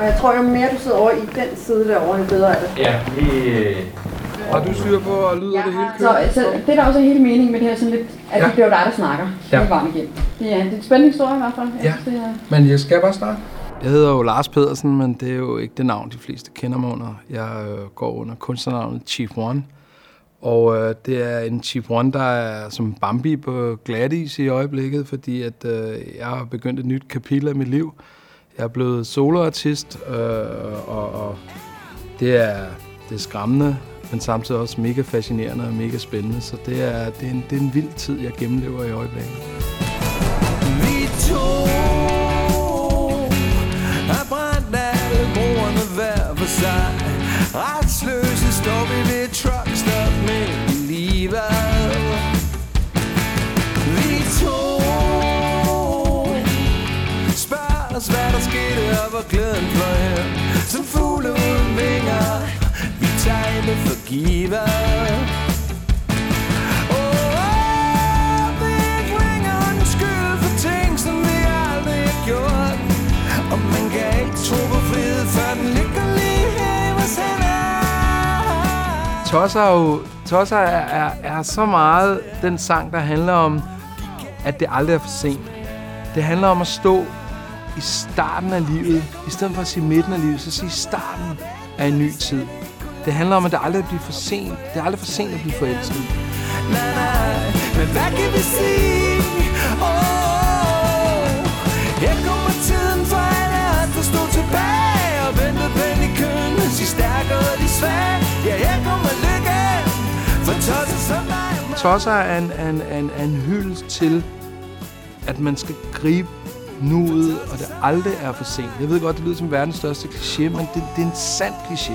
Og jeg tror, jo mere du sidder over i den side derovre, jo bedre er det. Ja, vi... Har du styr på, og lyder det hele Så, kører? så det der også er hele meningen med det her, sådan lidt, at Ja. det bliver dig, der snakker. Ja. Ja. Det er varmt igennem. Det er, det er en spændende historie i hvert fald. Jeg Ja. synes, det er, Men jeg skal bare starte. Jeg hedder jo Lars Pedersen, men det er jo ikke det navn, de fleste kender mig under. Jeg øh, går under kunstnernavnet Chief One. Og øh, det er en Chief One, der er som Bambi på glatis i øjeblikket, fordi at øh, jeg har begyndt et nyt kapitel af mit liv. Jeg er blevet soloartist, øh, og, og det er, det er skræmmende, men samtidig også mega fascinerende og mega spændende. Så det er, det er, en, det er en vild tid, jeg gennemlever i øjeblikket. Vi to har brændt alle broerne hver for sig Retsløse står vi ved truckstop midt i livet os hvad der skete og hvor glæden fløj hen Som fugle uden vinger Vi tegne det for givet Og man kan ikke tro på frihed, før den ligger lige her i vores hænder. Tosser, jo, Tosser er, er, er så meget den sang, der handler om, at det aldrig er for sent. Det handler om at stå i starten af livet, i stedet for at sige midten af livet, så sige starten af en ny tid. Det handler om, at det aldrig bliver for sent. Det er aldrig for sent at blive forelsket. Nej, nej, men hvad kan vi sige? Oh, her kommer tiden for alle os, der stod tilbage og ventede på i køen, de stærke og de svage. Ja, her kommer lykken for tosset som mig. Tosser er en, en, en, en hyldest til, at man skal gribe nuet, og det aldrig er for sent. Jeg ved godt, det lyder som verdens største kliché, men det, det er en sand kliché.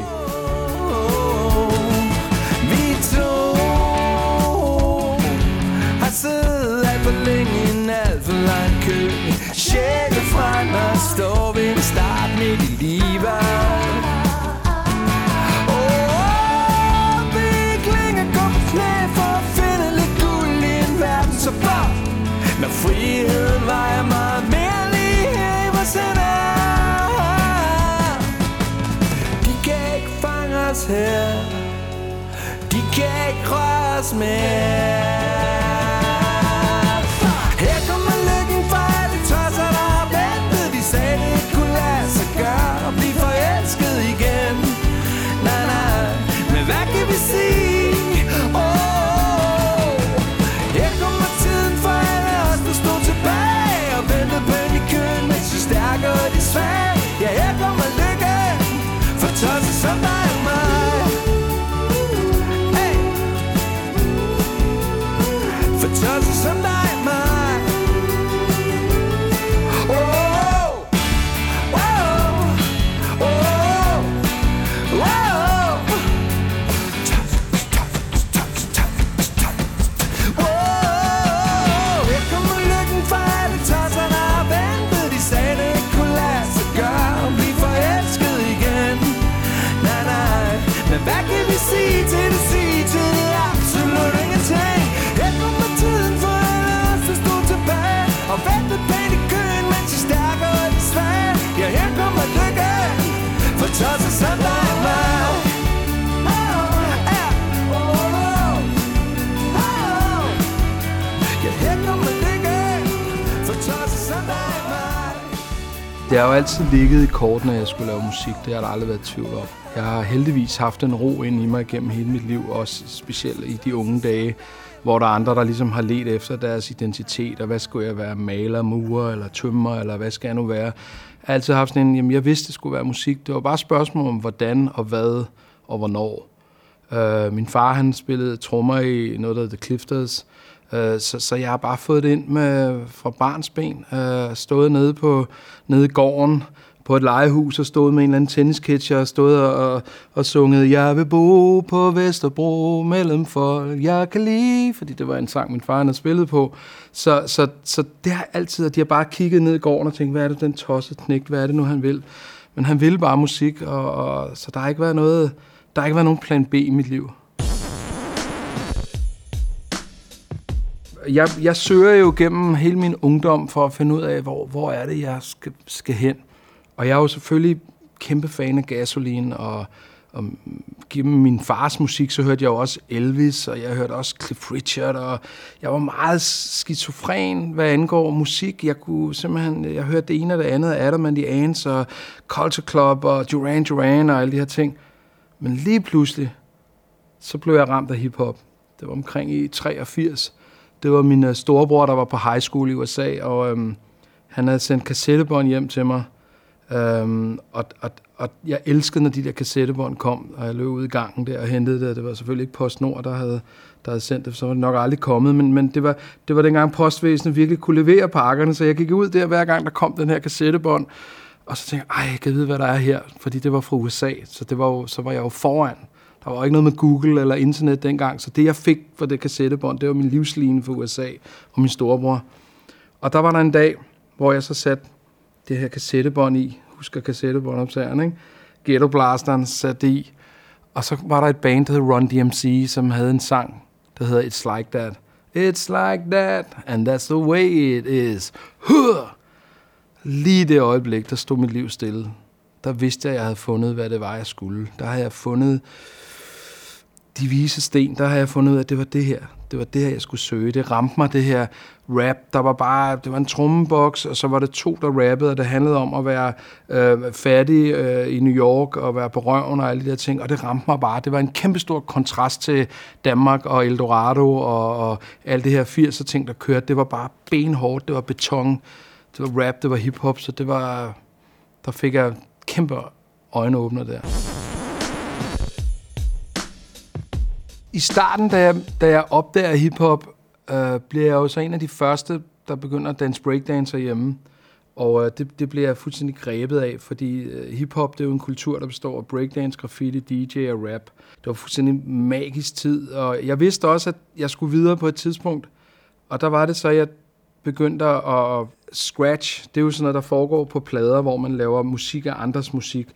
Alt for længe i en alt for lang kø Sjæle fra mig står ved en start røre for tosser som dig oh, oh, Ja. Ja, hit kommer lykken for tosser som dig og mig. Det har jo altid ligget i kortene, at jeg skulle lave musik. Det har der aldrig været i tvivl om. Jeg har heldigvis haft en ro ind i mig gennem hele mit liv, også specielt i de unge dage, hvor der er andre, der ligesom har let efter deres identitet, og hvad skulle jeg være, maler, murer eller tømmer, eller hvad skal jeg nu være. Jeg har altid haft sådan en, jamen jeg vidste, det skulle være musik. Det var bare spørgsmål om, hvordan og hvad og hvornår. Uh, min far, han spillede trommer i noget, der hedder The Clifters, uh, så, så jeg har bare fået det ind med, fra barns ben. øh, stået nede, på, nede i gården på et legehus og stået med en eller anden tennisketcher og stået og, og, og sunget Jeg vil bo på Vesterbro mellem folk, jeg kan lide, fordi det var en sang, min far havde spillet på. Så, så, så det har altid, at de har bare kigget ned i gården og tænkt, hvad er det, den tosset knægt, hvad er det nu, han vil? Men han ville bare musik, og, og, så der har ikke været noget, der har ikke været nogen plan B i mit liv. Jeg, jeg søger jo gennem hele min ungdom for at finde ud af, hvor, hvor er det, jeg skal, skal hen. Og jeg er jo selvfølgelig kæmpe fan af Gasoline, og, og gennem min fars musik, så hørte jeg jo også Elvis, og jeg hørte også Cliff Richard, og jeg var meget skizofren, hvad angår musik. Jeg kunne simpelthen, jeg hørte det ene og det andet Adam and the Ants, og Culture Club, og Duran Duran, og alle de her ting. Men lige pludselig, så blev jeg ramt af hiphop. Det var omkring i 83. Det var min øh, storebror, der var på high school i USA, og øhm, han havde sendt kassettebånd hjem til mig. Øhm, og, og, og jeg elskede, når de der kassettebånd kom, og jeg løb ud i gangen der og hentede det. Det var selvfølgelig ikke PostNord, der havde, der havde sendt det, så var det nok aldrig kommet. Men, men det, var, det var dengang postvæsenet virkelig kunne levere pakkerne, så jeg gik ud der hver gang, der kom den her kassettebånd. Og så tænkte jeg, ej, jeg kan vide, hvad der er her, fordi det var fra USA, så, det var jo, så var jeg jo foran. Der var ikke noget med Google eller internet dengang, så det jeg fik for det kassettebånd, det var min livsline for USA og min storebror. Og der var der en dag, hvor jeg så satte det her kassettebånd i, husker kassettebåndoptageren, ikke? Ghetto Blasteren satte i, og så var der et band, der hed Run DMC, som havde en sang, der hedder It's Like That. It's like that, and that's the way it is. Huh! Lige det øjeblik, der stod mit liv stille. Der vidste jeg, at jeg havde fundet, hvad det var, jeg skulle. Der havde jeg fundet de vise sten, der har jeg fundet ud af, at det var det her. Det var det her, jeg skulle søge. Det ramte mig, det her rap. Der var bare, det var en trommeboks, og så var det to, der rappede, og det handlede om at være øh, fattig øh, i New York, og være på røven og alle de der ting, og det ramte mig bare. Det var en kæmpe stor kontrast til Danmark og Eldorado og, og alt det her 80'er ting, der kørte. Det var bare benhårdt, det var beton, det var rap, det var hiphop, så det var, der fik jeg kæmpe øjenåbner der. i starten, da jeg, da jeg opdager hiphop, øh, bliver jeg jo så en af de første, der begynder at danse breakdancer hjemme. Og øh, det, det bliver jeg fuldstændig grebet af, fordi øh, hiphop det er jo en kultur, der består af breakdance, graffiti, DJ og rap. Det var fuldstændig magisk tid, og jeg vidste også, at jeg skulle videre på et tidspunkt. Og der var det så, at jeg begyndte at scratch. Det er jo sådan noget, der foregår på plader, hvor man laver musik af andres musik.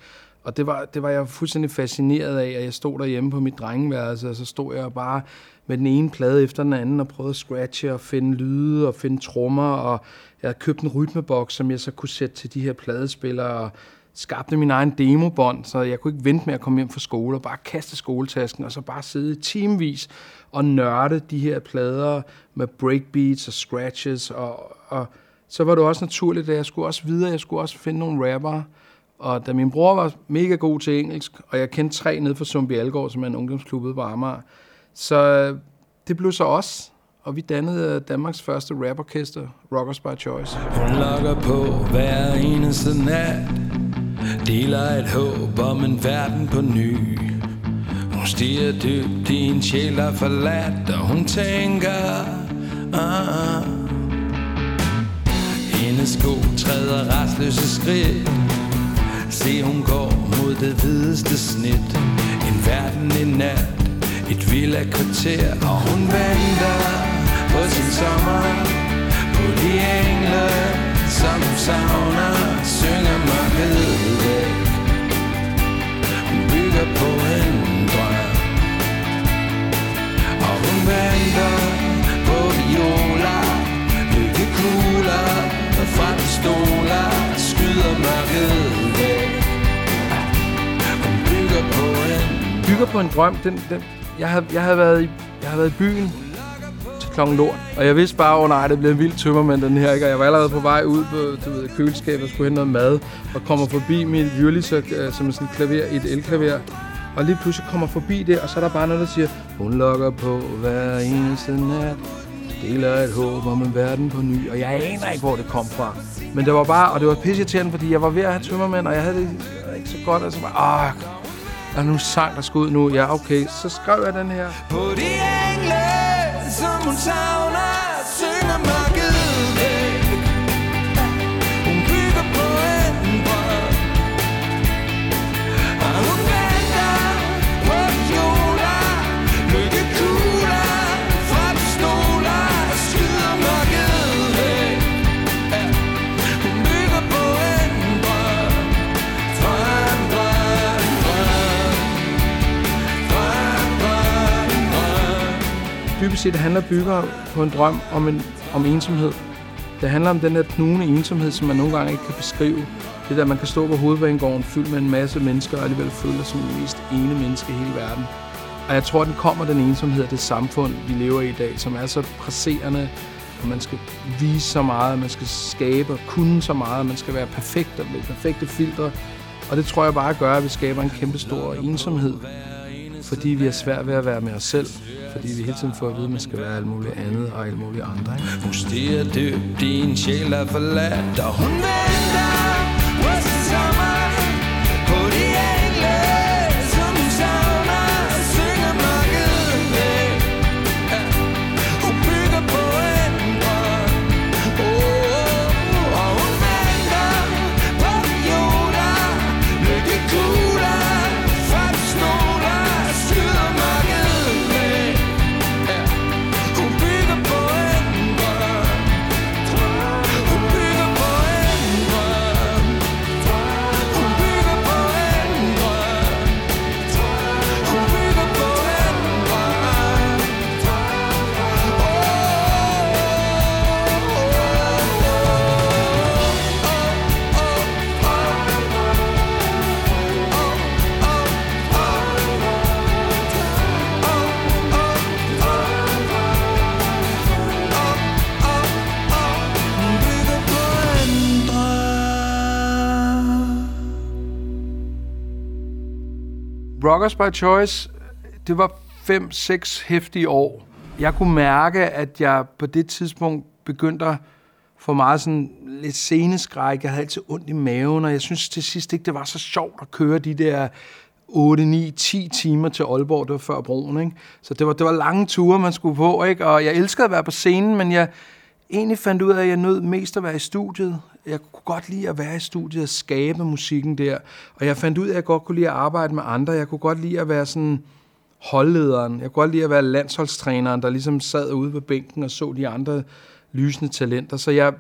Og det var, det var jeg fuldstændig fascineret af, at jeg stod derhjemme på mit drengeværelse, og så stod jeg bare med den ene plade efter den anden og prøvede at scratche og finde lyde og finde trommer, og jeg havde købt en rytmeboks, som jeg så kunne sætte til de her pladespillere, og skabte min egen demobånd, så jeg kunne ikke vente med at komme hjem fra skole og bare kaste skoletasken, og så bare sidde timevis og nørde de her plader med breakbeats og scratches, og, og så var det også naturligt, at jeg skulle også videre, jeg skulle også finde nogle rappere, og da min bror var mega god til engelsk, og jeg kendte tre nede fra Zombie Algård, som er en ungdomsklub ude på Amager, så øh, det blev så os, og vi dannede øh, Danmarks første raporkester, Rockers by Choice. Hun logger på hver eneste nat, deler et håb om en verden på ny. Hun stiger dybt i en sjæl, der forladt, og hun tænker, ah, ah, ah. Hendes sko træder rastløse skridt, Se hun går mod det hvideste snit. En verden i nat. Et villa kvarter. Og hun venter på sin sommer. På de engle Som hun savner Synger mørket væk. Hun bygger på en drøm. Og hun venter på violer Lykkekugler Fra pistoler Skyder mørket bygger på en drøm. Den, den, jeg, har, jeg, har været i, jeg har været i byen til klokken lort, og jeg vidste bare, at oh, nej, det bliver en vild tømmermand, den her. Ikke? Og jeg var allerede på vej ud på du ved, køleskabet og skulle hente noget mad, og kommer forbi min Jyllis, øh, som er sådan et klaver, et elklaver. Og lige pludselig kommer forbi det, og så er der bare noget, der siger, hun lokker på hver eneste nat deler et håb om en verden på ny, og jeg aner ikke, hvor det kom fra. Men det var bare, og det var pisseirriterende, fordi jeg var ved at have tømmermænd, og jeg havde det ikke så godt, og så bare, ah, der er nu sang, der skal ud nu. Ja, okay, så skrev jeg den her. På de engle, som hun savner, Dybest set handler bygger på en drøm om, en, om ensomhed. Det handler om den der knugende ensomhed, som man nogle gange ikke kan beskrive. Det der, man kan stå på hovedbanegården fyldt med en masse mennesker, og alligevel føle sig som den mest ene menneske i hele verden. Og jeg tror, den kommer, den ensomhed af det samfund, vi lever i i dag, som er så presserende, og man skal vise så meget, man skal skabe og kunne så meget, man skal være perfekt og med perfekte filtre. Og det tror jeg bare gør, at vi skaber en kæmpe stor ensomhed, fordi vi er svært ved at være med os selv, fordi vi hele tiden får at vide, at man skal være alt muligt andet og alt muligt andre. Ikke? Hun stiger dybt, din sjæl er forladt, og hun venter Rockers by Choice, det var 5-6 hæftige år. Jeg kunne mærke, at jeg på det tidspunkt begyndte at få meget sådan lidt seneskræk. Jeg havde altid ondt i maven, og jeg synes til sidst ikke, det var så sjovt at køre de der 8, 9, 10 timer til Aalborg. Det var før broen, ikke? Så det var, det var lange ture, man skulle på, ikke? Og jeg elskede at være på scenen, men jeg egentlig fandt ud af, at jeg nød mest at være i studiet. Jeg kunne godt lide at være i studiet og skabe musikken der. Og jeg fandt ud af, at jeg godt kunne lide at arbejde med andre. Jeg kunne godt lide at være sådan holdlederen. Jeg kunne godt lide at være landsholdstræneren, der ligesom sad ude på bænken og så de andre lysende talenter. Så jeg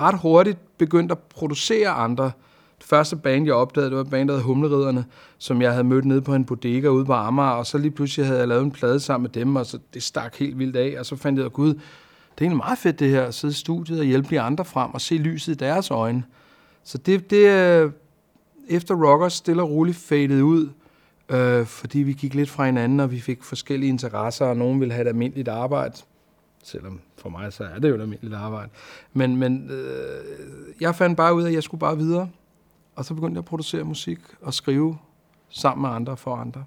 ret hurtigt begyndte at producere andre. Det første band, jeg opdagede, det var bandet Humleriderne, som jeg havde mødt nede på en bodega ude på Amager, og så lige pludselig havde jeg lavet en plade sammen med dem, og så det stak helt vildt af, og så fandt jeg ud gud, det er egentlig meget fedt det her, at sidde i studiet og hjælpe de andre frem og se lyset i deres øjne. Så det, det øh, efter Rockers stille og roligt faded ud, øh, fordi vi gik lidt fra hinanden, og vi fik forskellige interesser, og nogen ville have et almindeligt arbejde, selvom for mig så er det jo et almindeligt arbejde. Men, men øh, jeg fandt bare ud af, at jeg skulle bare videre, og så begyndte jeg at producere musik og skrive sammen med andre for andre.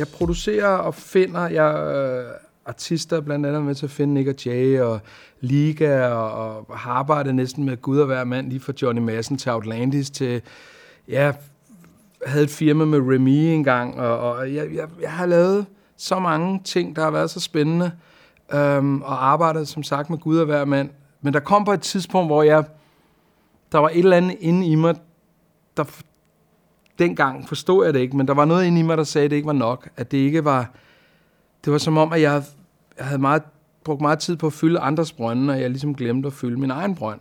Jeg, producerer og finder jeg, øh, artister, blandt andet med til at finde Nick og Jay og Liga, og, og har arbejdet næsten med Gud og hver mand, lige fra Johnny Madsen til Outlandis til, ja, havde et firma med Remy engang, og, og jeg, jeg, jeg har lavet så mange ting, der har været så spændende, øhm, og arbejdet som sagt med Gud og hver mand. Men der kom på et tidspunkt, hvor jeg, der var et eller andet inde i mig, der dengang forstod jeg det ikke, men der var noget inde i mig, der sagde, at det ikke var nok, at det ikke var, det var som om, at jeg, jeg havde meget, brugt meget tid på at fylde andres brønde, og jeg ligesom glemte at fylde min egen brønd.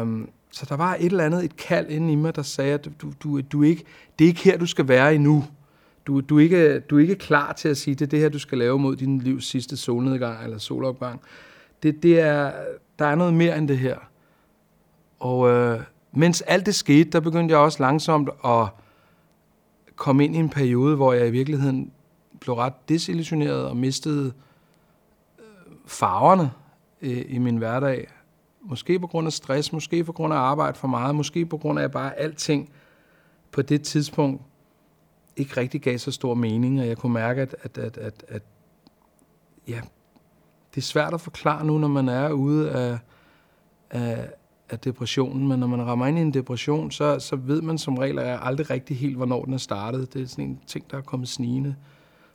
Um, så der var et eller andet, et kald inde i mig, der sagde, at du, du, du ikke, det er ikke her, du skal være endnu. Du, du, er ikke, du er ikke klar til at sige, det er det her, du skal lave mod din livs sidste solnedgang eller solopgang. Det, det er, der er noget mere end det her. Og øh, mens alt det skete, der begyndte jeg også langsomt at komme ind i en periode, hvor jeg i virkeligheden blev ret desillusioneret og mistede øh, farverne øh, i min hverdag. Måske på grund af stress, måske på grund af arbejde for meget, måske på grund af bare alting på det tidspunkt ikke rigtig gav så stor mening, og jeg kunne mærke, at, at, at, at, at ja, det er svært at forklare nu, når man er ude af, af, af depressionen, men når man rammer ind i en depression, så, så ved man som regel at jeg aldrig rigtig helt, hvornår den er startet. Det er sådan en ting, der er kommet snigende.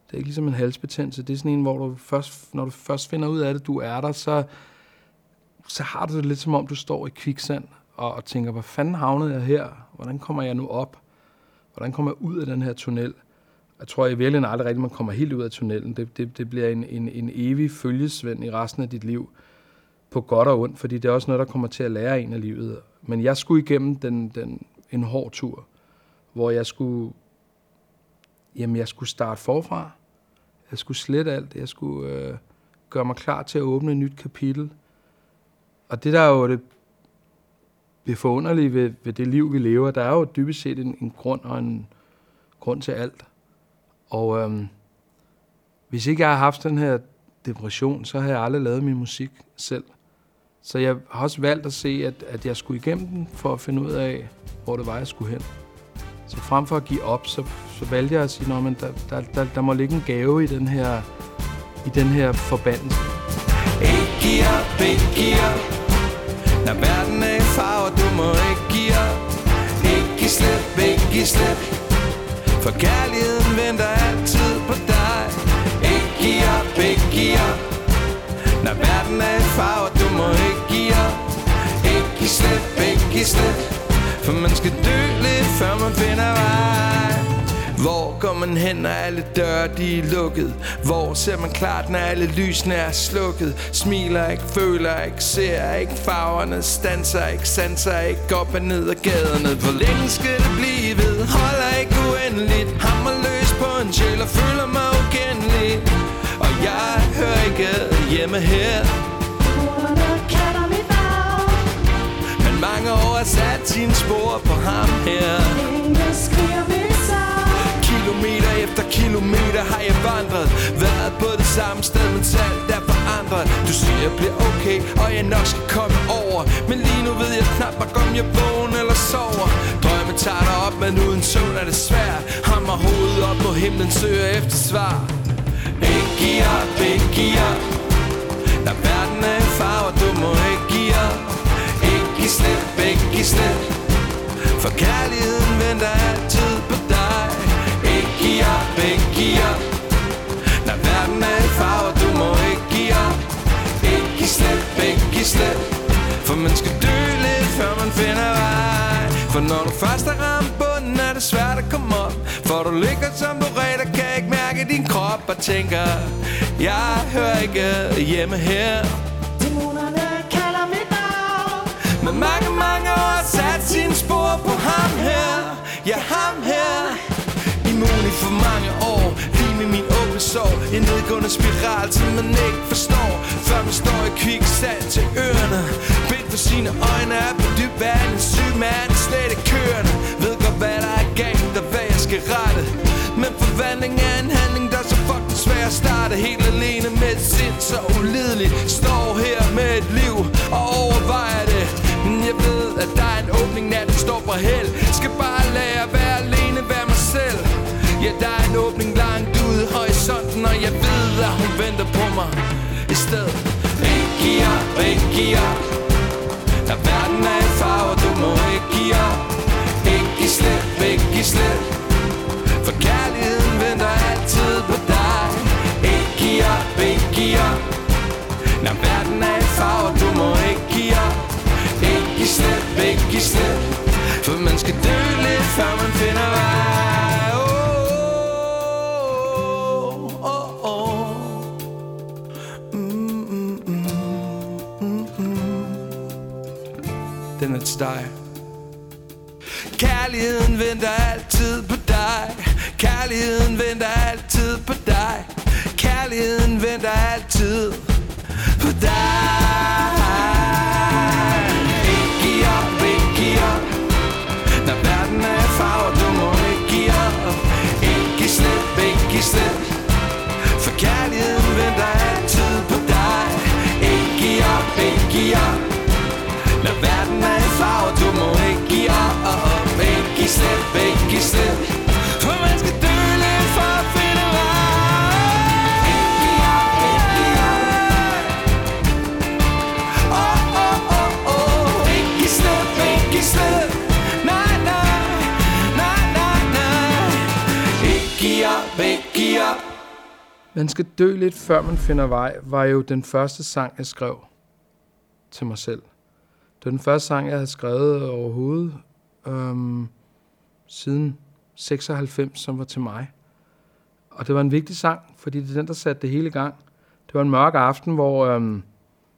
Det er ikke ligesom en halsbetændelse. Det er sådan en, hvor du først, når du først finder ud af det, du er der, så, så har du det lidt som om, du står i kviksand og, og tænker, hvor fanden havnede jeg her? Hvordan kommer jeg nu op? Hvordan kommer jeg ud af den her tunnel? Jeg tror i virkeligheden aldrig rigtigt, man kommer helt ud af tunnelen. Det, det, det bliver en, en, en evig følgesvend i resten af dit liv. På godt og ondt, fordi det er også noget, der kommer til at lære en af livet. Men jeg skulle igennem den, den, en hård tur, hvor jeg skulle, jamen jeg skulle starte forfra. Jeg skulle slette alt. Jeg skulle øh, gøre mig klar til at åbne et nyt kapitel. og det der er jo det, det forunderlige ved, ved det liv, vi lever, der er jo dybest set en, en grund og en grund til alt. Og øhm, hvis ikke jeg har haft den her depression, så har jeg aldrig lavet min musik selv. Så jeg har også valgt at se, at, at jeg skulle igennem den, for at finde ud af, hvor det var, jeg skulle hen. Så frem for at give op, så, så valgte jeg at sige, at der, der, der, der må ligge en gave i den her, i den her forbandelse. Ikke give op, ikke give op. Når verden er i farver, du må ikke give op. Ikke give slip, ikke give slip. For kærligheden venter altid på dig. Ikke give op, ikke give op. Når verden er i farver, slip, ikke give slip. For man skal dø lidt, før man finder vej. Hvor går man hen, når alle døre de er lukket? Hvor ser man klart, når alle lysene er slukket? Smiler ikke, føler ikke, ser ikke. Farverne Stanser ikke, sanser ikke. Op og ned ad gaderne. Hvor længe skal det blive ved? Holder ikke uendeligt. Hammer løs på en sjæl og føler mig ukendelig Og jeg hører ikke hjemme her. Mange år har sat sine spor på ham her. Kilometer efter kilometer har jeg vandret. Været på det samme sted, men alt er forandret. Du siger, jeg bliver okay, og jeg nok skal komme over. Men lige nu ved jeg knap nok, om jeg vågen eller sover. Drømme tager dig op, men uden søvn er det svært. Hammer hovedet op på himlen, søger efter svar For man skal dø lidt, før man finder vej. For når du først er ramt bunden, er det svært at komme op. For du ligger som du redder, kan ikke mærke din krop Og tænker, jeg hører ikke hjemme her. Men mange, mange år har sat sine spor på ham her. Ja, ham her. Immun i for mange år. Lige med min åbne sår. En nedgående spiral, som man ikke forstår. Før man står i kviksand til ørerne for sine øjne er på dyb vand. En syg mand slet ikke kørende. Ved godt hvad der er galt og hvad jeg skal rette. Men forvandling er en handling der er så fucking svær at starte. Helt alene med et sind så ulideligt. Står her med et liv og overvejer det. Men jeg ved at der er en åbning natten står på held Skal bare lære at være alene, være mig selv. Ja, der er en åbning langt ude i horisonten Og jeg ved, at hun venter på mig i stedet. Ikke give op, ikke give op lidt, før man finder vej, var jo den første sang, jeg skrev til mig selv. Det var den første sang, jeg havde skrevet overhovedet øhm, siden 96, som var til mig. Og det var en vigtig sang, fordi det er den, der satte det hele i gang. Det var en mørk aften, hvor øhm,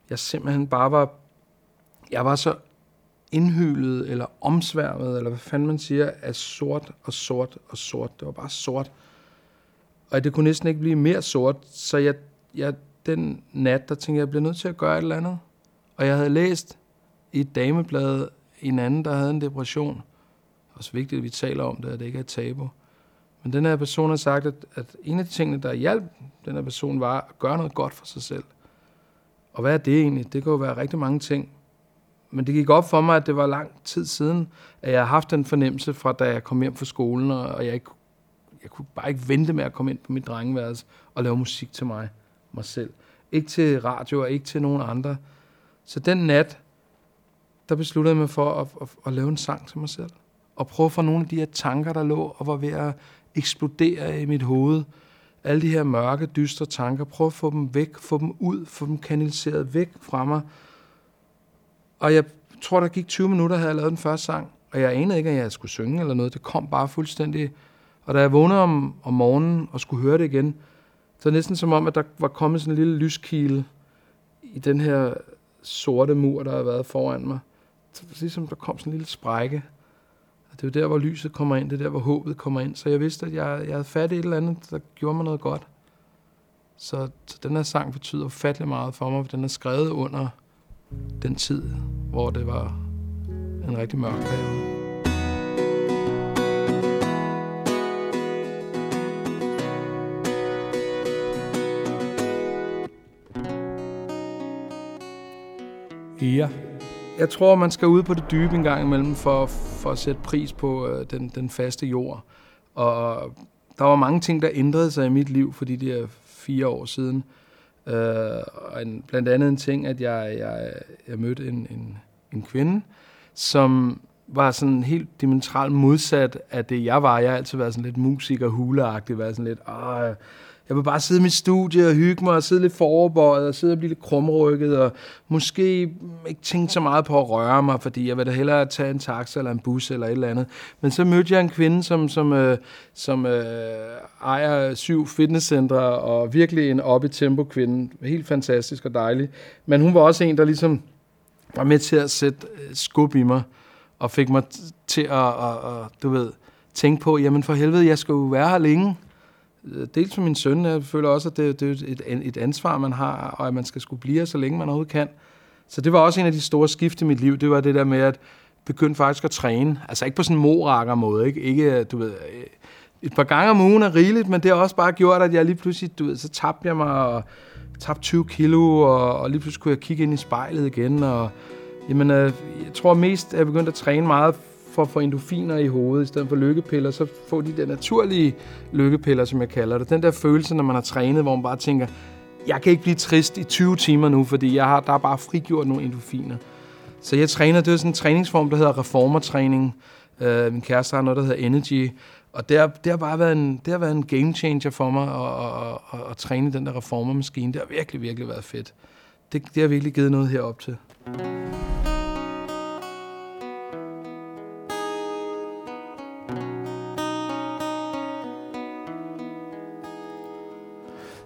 jeg simpelthen bare var... Jeg var så indhyllet eller omsværmet, eller hvad fanden man siger, af sort og sort og sort. Det var bare sort. Og det kunne næsten ikke blive mere sort, så jeg, jeg den nat, der tænkte jeg, jeg bliver nødt til at gøre et eller andet. Og jeg havde læst i et dameblad en anden, der havde en depression. Det er også vigtigt, at vi taler om det, at det ikke er et tabu. Men den her person har sagt, at, at en af de tingene, der hjalp den her person, var at gøre noget godt for sig selv. Og hvad er det egentlig? Det kan jo være rigtig mange ting. Men det gik op for mig, at det var lang tid siden, at jeg har haft den fornemmelse fra, da jeg kom hjem fra skolen, og jeg, ikke, jeg kunne bare ikke vente med at komme ind på mit drengeværelse og lave musik til mig, mig selv. Ikke til radio og ikke til nogen andre. Så den nat, der besluttede jeg mig for at, at, at lave en sang til mig selv. Og prøve at få nogle af de her tanker, der lå og var ved at eksplodere i mit hoved. Alle de her mørke, dystre tanker. Prøve at få dem væk, få dem ud, få dem kanaliseret væk fra mig. Og jeg tror, der gik 20 minutter, havde jeg lavet den første sang. Og jeg anede ikke, at jeg skulle synge eller noget. Det kom bare fuldstændig. Og da jeg vågnede om, om morgenen og skulle høre det igen, så er det næsten som om, at der var kommet sådan en lille lyskile i den her sorte mur, der har været foran mig. Så ligesom der kom sådan en lille sprække. Og det er jo der, hvor lyset kommer ind, det er der, hvor håbet kommer ind. Så jeg vidste, at jeg, jeg havde fat i et eller andet, der gjorde mig noget godt. Så, så den her sang betyder ufattelig meget for mig, for den er skrevet under den tid, hvor det var en rigtig mørk periode. Ja. Jeg tror, man skal ud på det dybe en gang imellem for, for at sætte pris på øh, den, den faste jord. Og der var mange ting, der ændrede sig i mit liv for de der fire år siden. Øh, og en, blandt andet en ting, at jeg, jeg, jeg mødte en, en, en kvinde, som var sådan helt dimensionalt modsat af det, jeg var. Jeg har altid været sådan lidt musiker huleagtig, været sådan lidt, Åh, jeg vil bare sidde i mit studie og hygge mig og sidde lidt foroverbøjet og sidde og blive lidt krumrykket og måske ikke tænke så meget på at røre mig, fordi jeg vil da hellere tage en taxa eller en bus eller et eller andet. Men så mødte jeg en kvinde, som, som, øh, som øh, ejer syv fitnesscentre og virkelig en op i tempo kvinde. Helt fantastisk og dejlig. Men hun var også en, der ligesom var med til at sætte øh, skub i mig og fik mig til at, at, at du ved, tænke på, jamen for helvede, jeg skal jo være her længe Øh, dels for min søn, jeg føler også, at det, det er et, et ansvar, man har, og at man skal skulle blive så længe man overhovedet kan. Så det var også en af de store skift i mit liv, det var det der med at begynde faktisk at træne. Altså ikke på sådan en morakker måde, ikke? ikke du ved, øh, et par gange om ugen er rigeligt, men det har også bare gjort, at jeg lige pludselig, du ved, så tabte jeg mig og tabte 20 kilo, og, og lige pludselig kunne jeg kigge ind i spejlet igen, og jamen, øh, jeg tror mest, at jeg begyndte at træne meget for at få endofiner i hovedet, i stedet for lykkepiller, så får de der naturlige lykkepiller, som jeg kalder det. Den der følelse, når man har trænet, hvor man bare tænker, jeg kan ikke blive trist i 20 timer nu, fordi jeg har, der er bare frigjort nogle endofiner. Så jeg træner, det er sådan en træningsform, der hedder reformertræning. Øh, min kæreste har noget, der hedder Energy. Og det har, det har bare været en, det har været en game changer for mig at, at, at, at, at træne den der reformermaskine. Det har virkelig, virkelig været fedt. Det, det har virkelig givet noget herop til.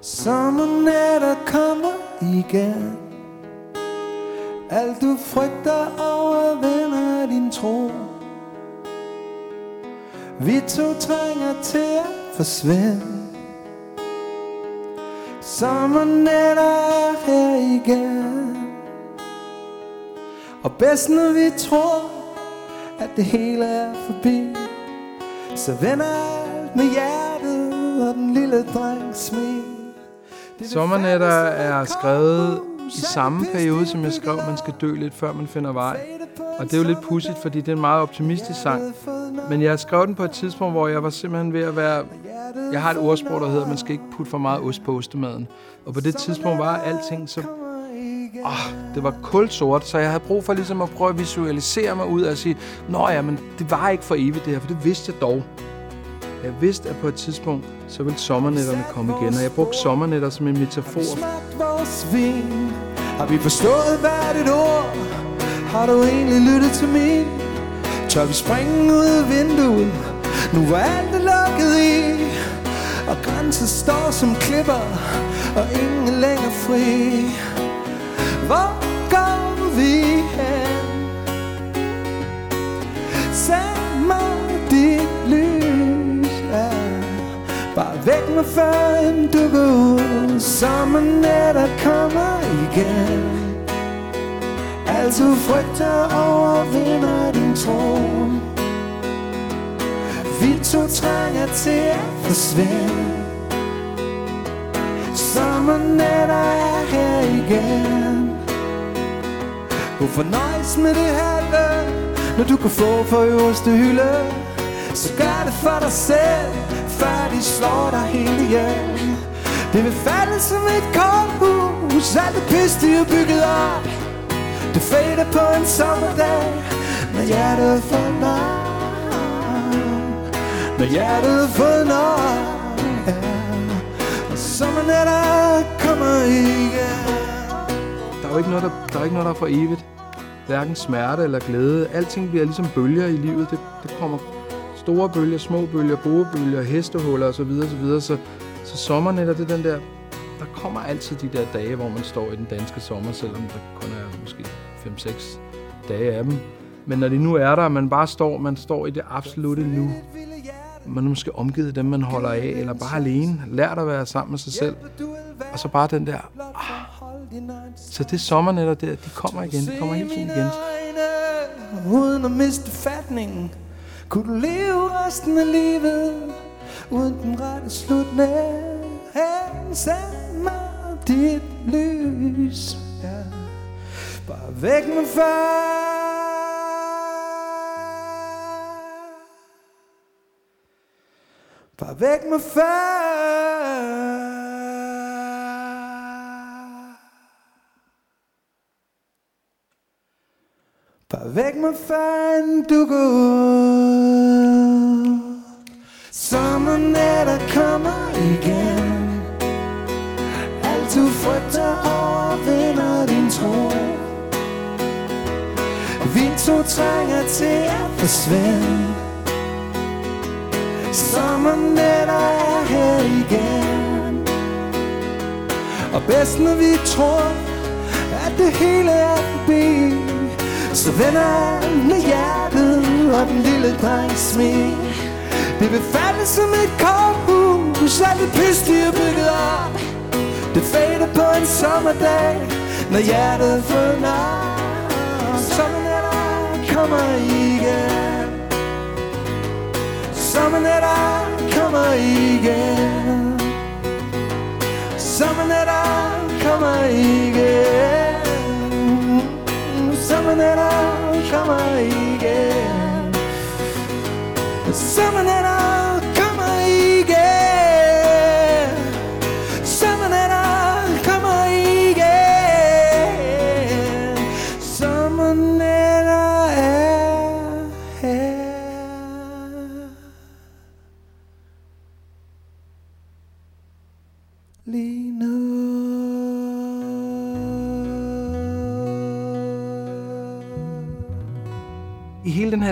Sommernætter kommer igen. Alt du frygter overvinder din tro. Vi to trænger til at forsvinde. Sommernætter er her igen. Og bedst når vi tror At det hele er forbi Så vender alt med hjertet Og den lille dreng smil. Sommernetter er skrevet i samme periode, som jeg skrev, man skal dø lidt, før man finder vej. Og det er jo lidt pudsigt, fordi det er en meget optimistisk sang. Men jeg skrev den på et tidspunkt, hvor jeg var simpelthen ved at være... Jeg har et ordsprog, der hedder, man skal ikke putte for meget ost på ostemaden. Og på det tidspunkt var alting så... Oh, det var kulsort, så jeg havde brug for ligesom at prøve at visualisere mig ud og sige, Nå ja, men det var ikke for evigt det her, for det vidste jeg dog. Jeg vidste, at på et tidspunkt, så ville sommernetterne komme igen, og jeg brugte sommernetter som en metafor. vores vin? Har vi forstået hvert et ord? Har du egentlig lyttet til mig? Tør vi springe ud af vinduet? Nu var alt er lukket i Og grænsen står som klipper Og ingen er længere fri Hvor går vi væk mig før end du går ud der kommer igen. Alt frygter overvinder din tro. Vi to trænger til at forsvinde. Sommeren er der er her igen. Du fornøjes med det halve Når du kan få for øverste hylde Så gør det for dig selv. Før de slår dig helt ihjel Det vil falde som et korthus Alt det pis de har bygget op Det fader på en sommerdag Når hjertet får nok Når hjertet får nok ja. Og sommernætter kommer igen Der er jo ikke noget, der, der, er ikke noget, der er for evigt. Hverken smerte eller glæde. Alting bliver ligesom bølger i livet. Det, det kommer store bølger, små bølger, gode bølger, hestehuller osv. osv. Så, så sommernætter, det den der... Der kommer altid de der dage, hvor man står i den danske sommer, selvom der kun er måske 5-6 dage af dem. Men når de nu er der, man bare står, man står i det absolute nu. Man er måske omgivet af dem, man holder af, eller bare alene. Lært at være sammen med sig selv. Og så bare den der... Ah, så det sommernætter der, de kommer igen. De kommer hele tiden igen. Uden at miste fatningen kunne du leve resten af livet Uden den rette slutning? Hey, send mig dit lys. Ja. Bare væk med far Bare væk med far Bare væk med fanden, du går ud. Sommernætter kommer igen Alt du frygter overvinder din tro Vi to trænger til at forsvinde Sommernætter er her igen Og bedst når vi tror At det hele er forbi så vender med hjertet og den lille drengs smil. Det vil falde som et korthus, alt det pis, de har bygget op. Det fader på en sommerdag, når hjertet får nok Sommernætter kommer igen. Sommernætter kommer igen. Sommernætter kommer igen. Sommernætter kommer igen Sommernætter kommer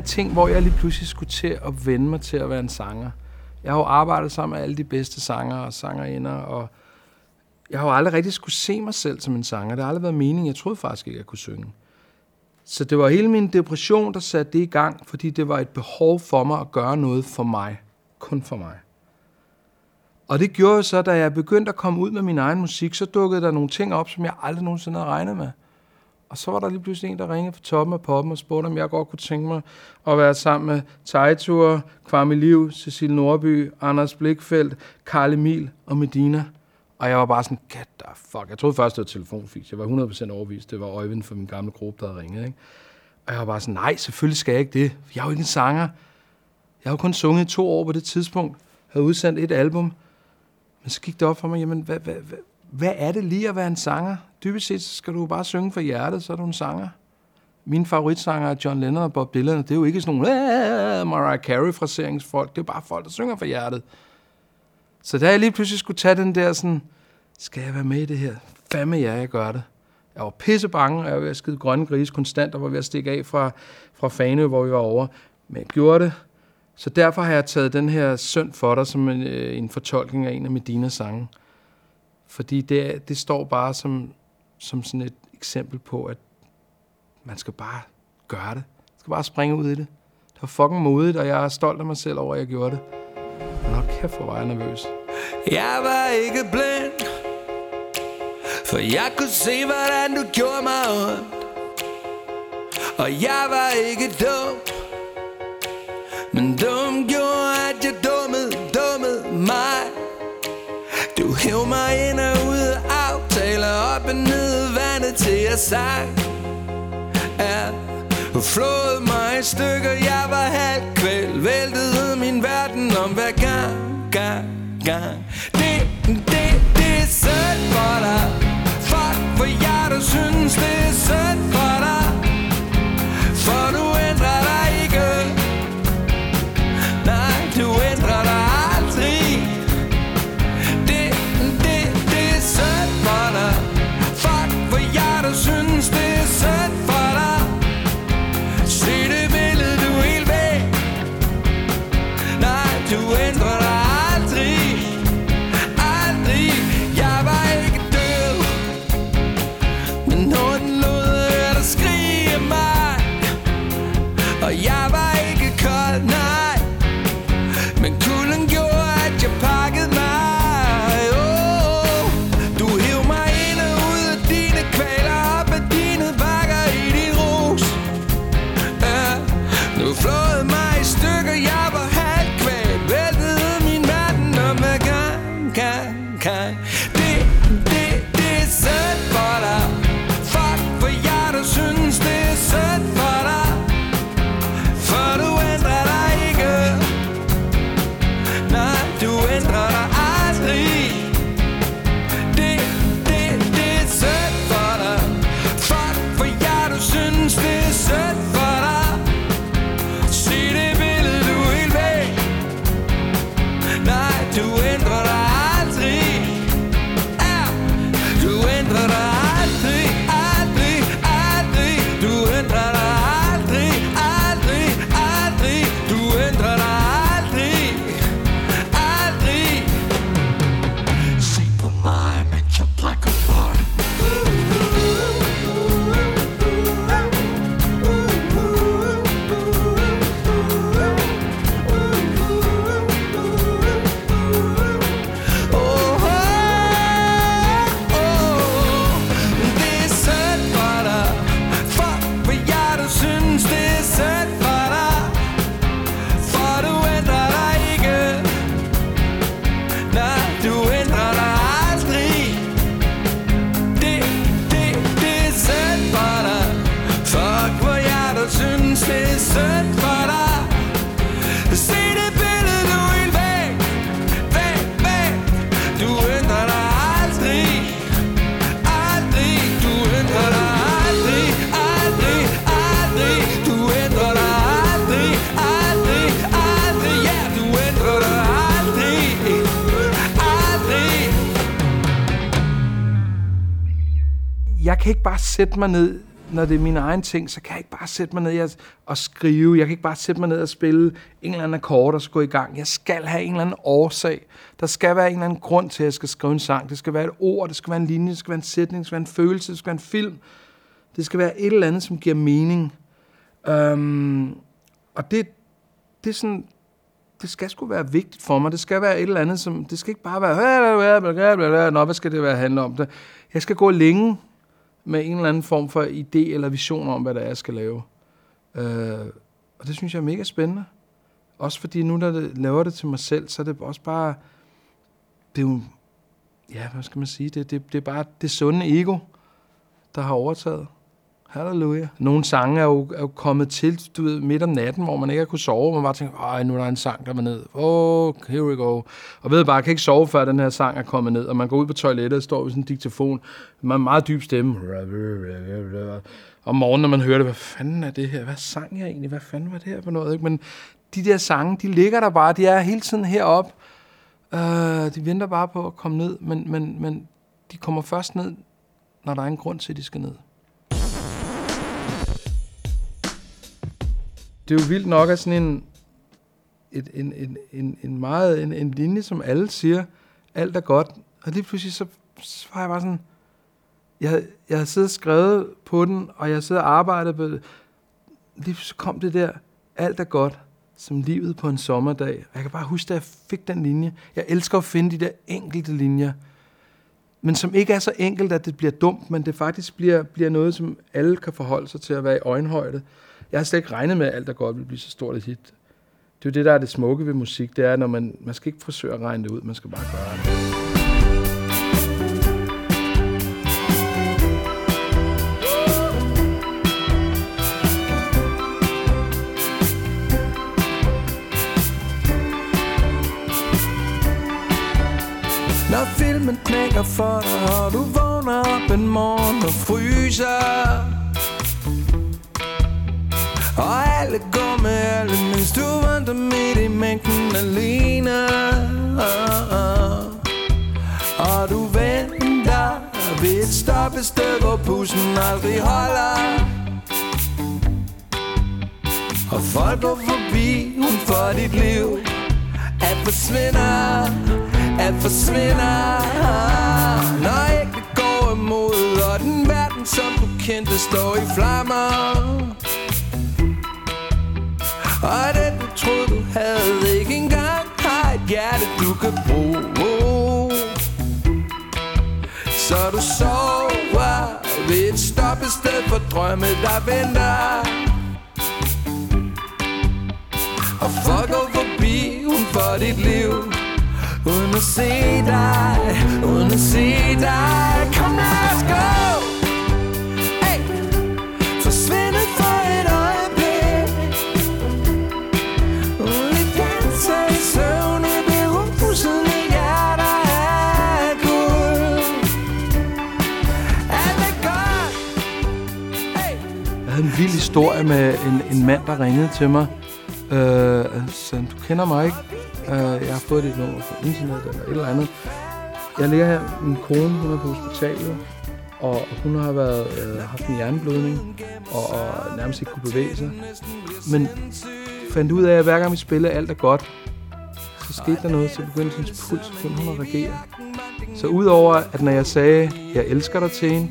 ting, hvor jeg lige pludselig skulle til at vende mig til at være en sanger. Jeg har jo arbejdet sammen med alle de bedste sanger og sangerinder, og jeg har jo aldrig rigtig skulle se mig selv som en sanger. Det har aldrig været meningen. Jeg troede faktisk ikke, jeg kunne synge. Så det var hele min depression, der satte det i gang, fordi det var et behov for mig at gøre noget for mig. Kun for mig. Og det gjorde så, da jeg begyndte at komme ud med min egen musik, så dukkede der nogle ting op, som jeg aldrig nogensinde havde regnet med. Og så var der lige pludselig en, der ringede fra toppen af poppen og spurgte, om jeg godt kunne tænke mig at være sammen med Tejtur, Kwame Liv, Cecil Nordby, Anders Blikfeldt, Karl Emil og Medina. Og jeg var bare sådan, god da fuck. Jeg troede først, det var telefonfis. Jeg var 100% overbevist. Det var Øjvind fra min gamle gruppe, der havde ringet. Ikke? Og jeg var bare sådan, nej, selvfølgelig skal jeg ikke det. Jeg er jo ikke en sanger. Jeg har jo kun sunget i to år på det tidspunkt. Jeg havde udsendt et album. Men så gik det op for mig, jamen, hvad, hvad, hvad, hvad er det lige at være en sanger? Dybest set så skal du bare synge for hjertet, så er du en sanger. Min favoritsanger er John Lennon og Bob Dylan, og det er jo ikke sådan nogle Mariah Carey-fraseringsfolk. Det er jo bare folk, der synger for hjertet. Så da jeg lige pludselig skulle tage den der sådan, skal jeg være med i det her? Fandme ja, jeg gør det. Jeg var pisse bange, og jeg var ved at skide grønne grise konstant, og var ved at stikke af fra, fra Fanø, hvor vi var over. Men jeg gjorde det. Så derfor har jeg taget den her Sønd for dig som en, øh, en fortolkning af en af Medinas sange. Fordi det, det står bare som, som sådan et eksempel på, at man skal bare gøre det. Man skal bare springe ud i det. Det var fucking modigt, og jeg er stolt af mig selv over, at jeg gjorde det. Nok kæft, hvor var jeg nervøs. Jeg var ikke blind For jeg kunne se, hvordan du gjorde mig ondt Og jeg var ikke dum Men dum gjorde, hæv mig ind og ud af aftaler Op og ned vandet til jeg sang Ja, flået mig i stykker Jeg var halvt kvæl Væltede min verden om hver gang, gang, gang. Det, det, det er sødt for dig. Fuck, for jer, du synes det er sødt for dig. For du sætte mig ned, når det er mine egne ting, så kan jeg ikke bare sætte mig ned og skrive. Jeg kan ikke bare sætte mig ned og spille en eller anden akkord og så gå i gang. Jeg skal have en eller anden årsag. Der skal være en eller anden grund til, at jeg skal skrive en sang. Det skal være et ord, det skal være en linje, det skal være en sætning, det skal være en følelse, det skal være en film. Det skal være et eller andet, som giver mening. Øhm, og det, det er sådan, det skal sgu være vigtigt for mig. Det skal være et eller andet, som, det skal ikke bare være, nå, hvad skal det være handle om? Det. Jeg skal gå længe med en eller anden form for idé eller vision om, hvad der er, jeg skal lave. Øh, og det synes jeg er mega spændende. Også fordi nu, når jeg laver det til mig selv, så er det også bare, det er jo, ja, hvad skal man sige, det, det, det er bare det sunde ego, der har overtaget. Halleluja. Nogle sange er jo, er jo kommet til, du ved, midt om natten, hvor man ikke har kunnet sove. Man bare tænker, ej, nu er der en sang, der var ned. Oh, here we go. Og ved bare, jeg kan ikke sove, før den her sang er kommet ned. Og man går ud på toilettet og står ved sådan en diktafon. med en meget dyb stemme. Om morgenen, når man hører det, hvad fanden er det her? Hvad sang jeg egentlig? Hvad fanden var det her for noget? Ikke? Men de der sange, de ligger der bare. De er hele tiden heroppe. Uh, de venter bare på at komme ned. Men, men, men de kommer først ned, når der er en grund til, at de skal ned. Det er jo vildt nok, at sådan en, et, en, en, en, en meget, en, en linje, som alle siger, alt er godt. Og lige pludselig, så, så var jeg bare sådan, jeg, jeg havde siddet og skrevet på den, og jeg sidder og arbejdet på det. Lige så kom det der, alt er godt, som livet på en sommerdag. Og jeg kan bare huske, da jeg fik den linje. Jeg elsker at finde de der enkelte linjer. men som ikke er så enkelt, at det bliver dumt, men det faktisk bliver, bliver noget, som alle kan forholde sig til at være i øjenhøjde. Jeg har slet ikke regnet med, at alt der godt vil blive så stort et hit. Det er jo det, der er det smukke ved musik, det er, når man, man skal ikke forsøge at regne det ud, man skal bare gøre det. Når filmen knækker for dig Og du vågner op en morgen og fryser alle går med alle Mens du vandrer midt i mængden alene Og du venter ved et stoppested Hvor bussen aldrig holder. Og folk går forbi uden for dit liv. At forsvinder At forsvinder. Når ikke går imod Og den verden som du kendte står i flammer. Og det du troede du havde Ikke engang har et hjerte du kan bruge. Så du sover ved et stoppested for drømme der venter. Og folk går forbi uden for dit liv. Uden at se dig, uden at se dig. Kom lad os gå! Historie med en, en mand, der ringede til mig. Øh, så du kender mig ikke. Øh, jeg har fået dit nummer på internet eller et eller andet. Jeg ligger her, min kone, hun er på hospitalet, og hun har været, øh, haft en hjerneblødning, og, og nærmest ikke kunne bevæge sig. Men fandt ud af, at hver gang vi spillede alt er godt, så skete der noget, så begyndte hendes puls, begyndte hun at reagere. Så udover, at når jeg sagde, jeg elsker dig til hende,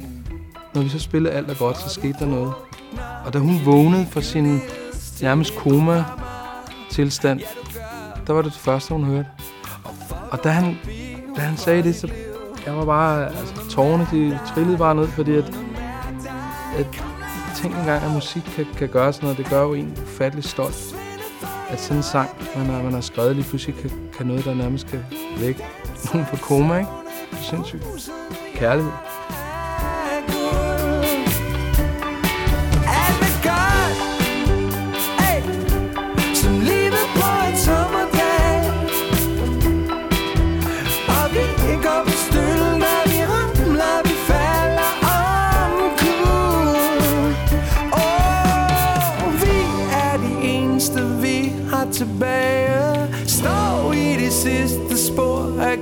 når vi så spillede alt er godt, så skete der noget. Og da hun vågnede fra sin nærmest koma-tilstand, der var det det første, hun hørte. Og da han, da han sagde det, så jeg var bare, altså tårerne, de trillede bare ned, fordi at, at tænk engang, at musik kan, kan gøre sådan noget. Det gør jo en ufattelig stolt. At sådan en sang, man har, man har skrevet lige pludselig, kan, kan noget, der nærmest kan vække nogen fra koma, ikke? Det er sindssygt. Kærlighed.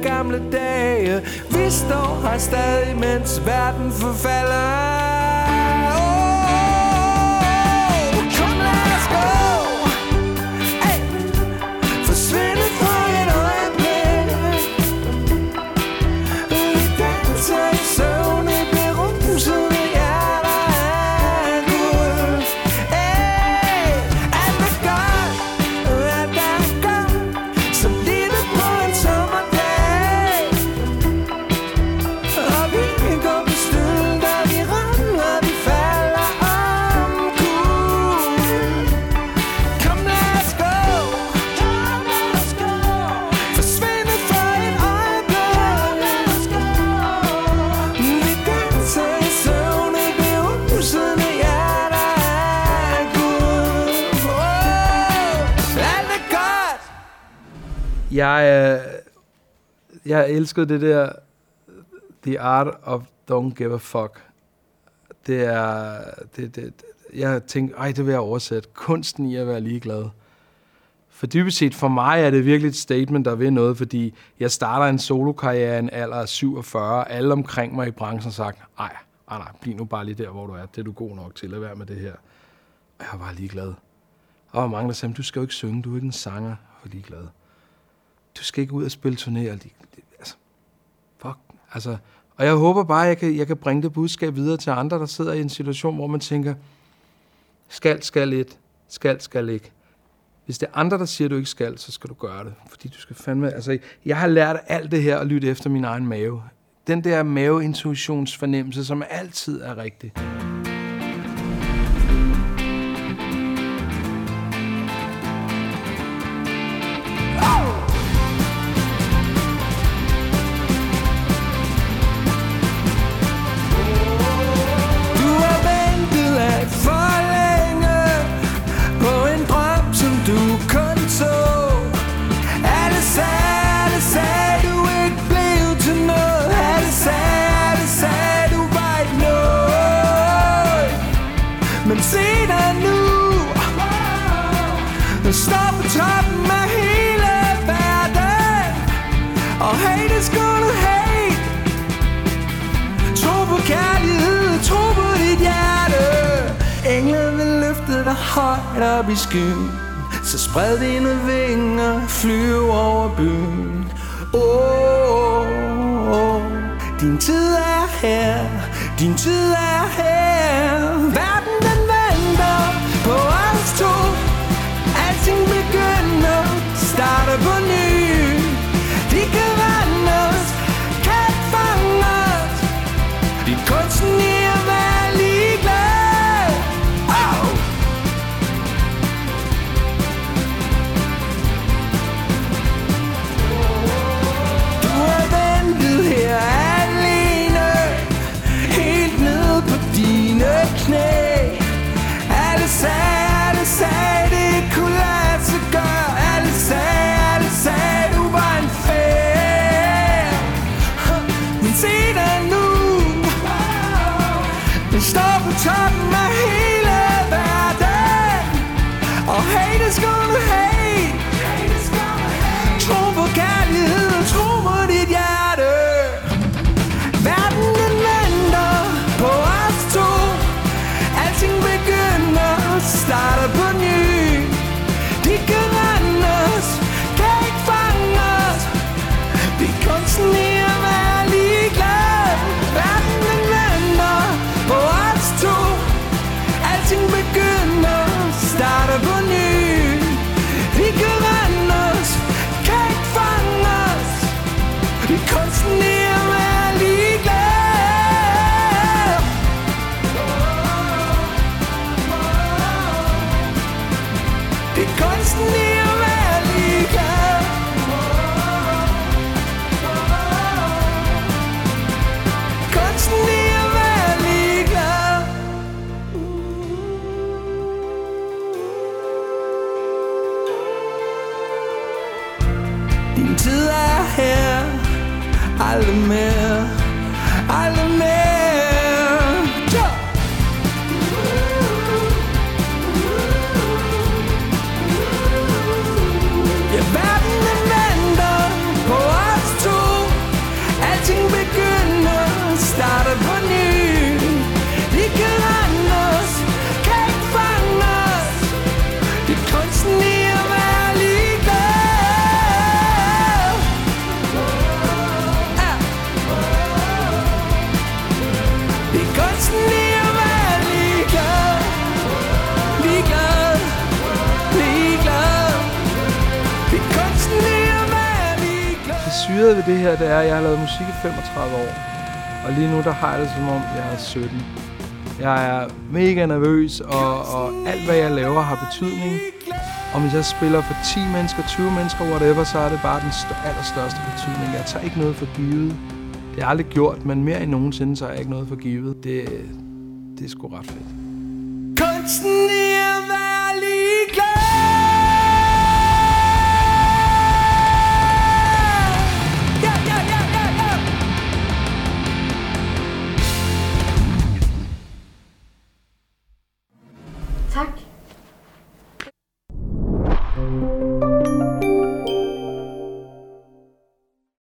Gamle dage. Vi står her stadig, mens verden forfalder. Jeg, øh, jeg elskede det der The Art of Don't Give a Fuck. Det er... Det, det, jeg tænkte, ej, det vil jeg oversætte. Kunsten i at være ligeglad. For dybest set, for mig er det virkelig et statement, der vil noget, fordi jeg starter en solokarriere i en alder af 47. Alle omkring mig i branchen har sagt, ej, ej, nej, bliv nu bare lige der, hvor du er. Det er du god nok til at være med det her. Og jeg var ligeglad. Og mange, der sagde, du skal jo ikke synge, du er ikke en sanger. Jeg var ligeglad du skal ikke ud og spille turnéer. Altså, fuck. Altså, og jeg håber bare, at jeg kan, jeg kan bringe det budskab videre til andre, der sidder i en situation, hvor man tænker, skal, skal et, skal, skal ikke. Hvis det er andre, der siger, at du ikke skal, så skal du gøre det. Fordi du skal fandme... Altså, jeg har lært alt det her at lytte efter min egen mave. Den der maveintuitionsfornemmelse, som altid er rigtig. op i skyen Så spred dine vinger, flyv over byen Åh, oh, oh, oh. din tid er her, din tid er her Hver fede ved det her, det er, at jeg har lavet musik i 35 år. Og lige nu, der har jeg det som om, jeg er 17. Jeg er mega nervøs, og, og alt hvad jeg laver har betydning. Om jeg spiller for 10 mennesker, 20 mennesker, whatever, så er det bare den allerstørste betydning. Jeg tager ikke noget for givet. Det har jeg aldrig gjort, men mere end nogensinde, så er jeg ikke noget for givet. Det, det er sgu ret fedt. Kunsten i at være